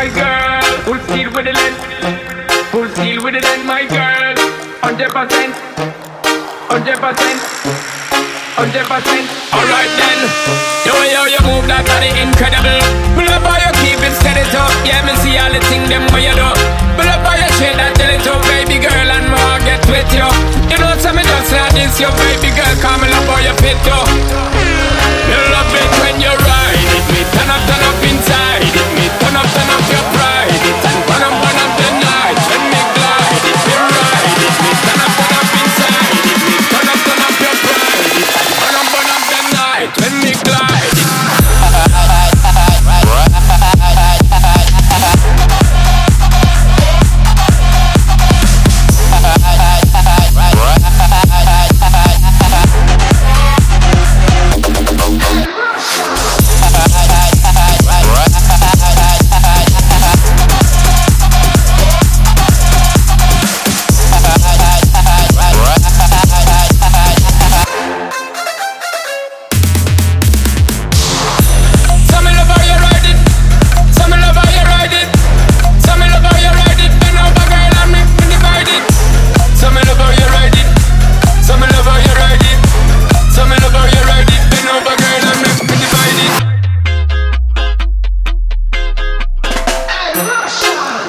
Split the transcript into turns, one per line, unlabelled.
my girl. Full steel with the length. Full steel with the length, my girl. Hundred percent. Hundred percent. Hundred percent. Alright then. The way how you move that body incredible. Me love how you keep it steady up. Yeah, me see all the things them way you do.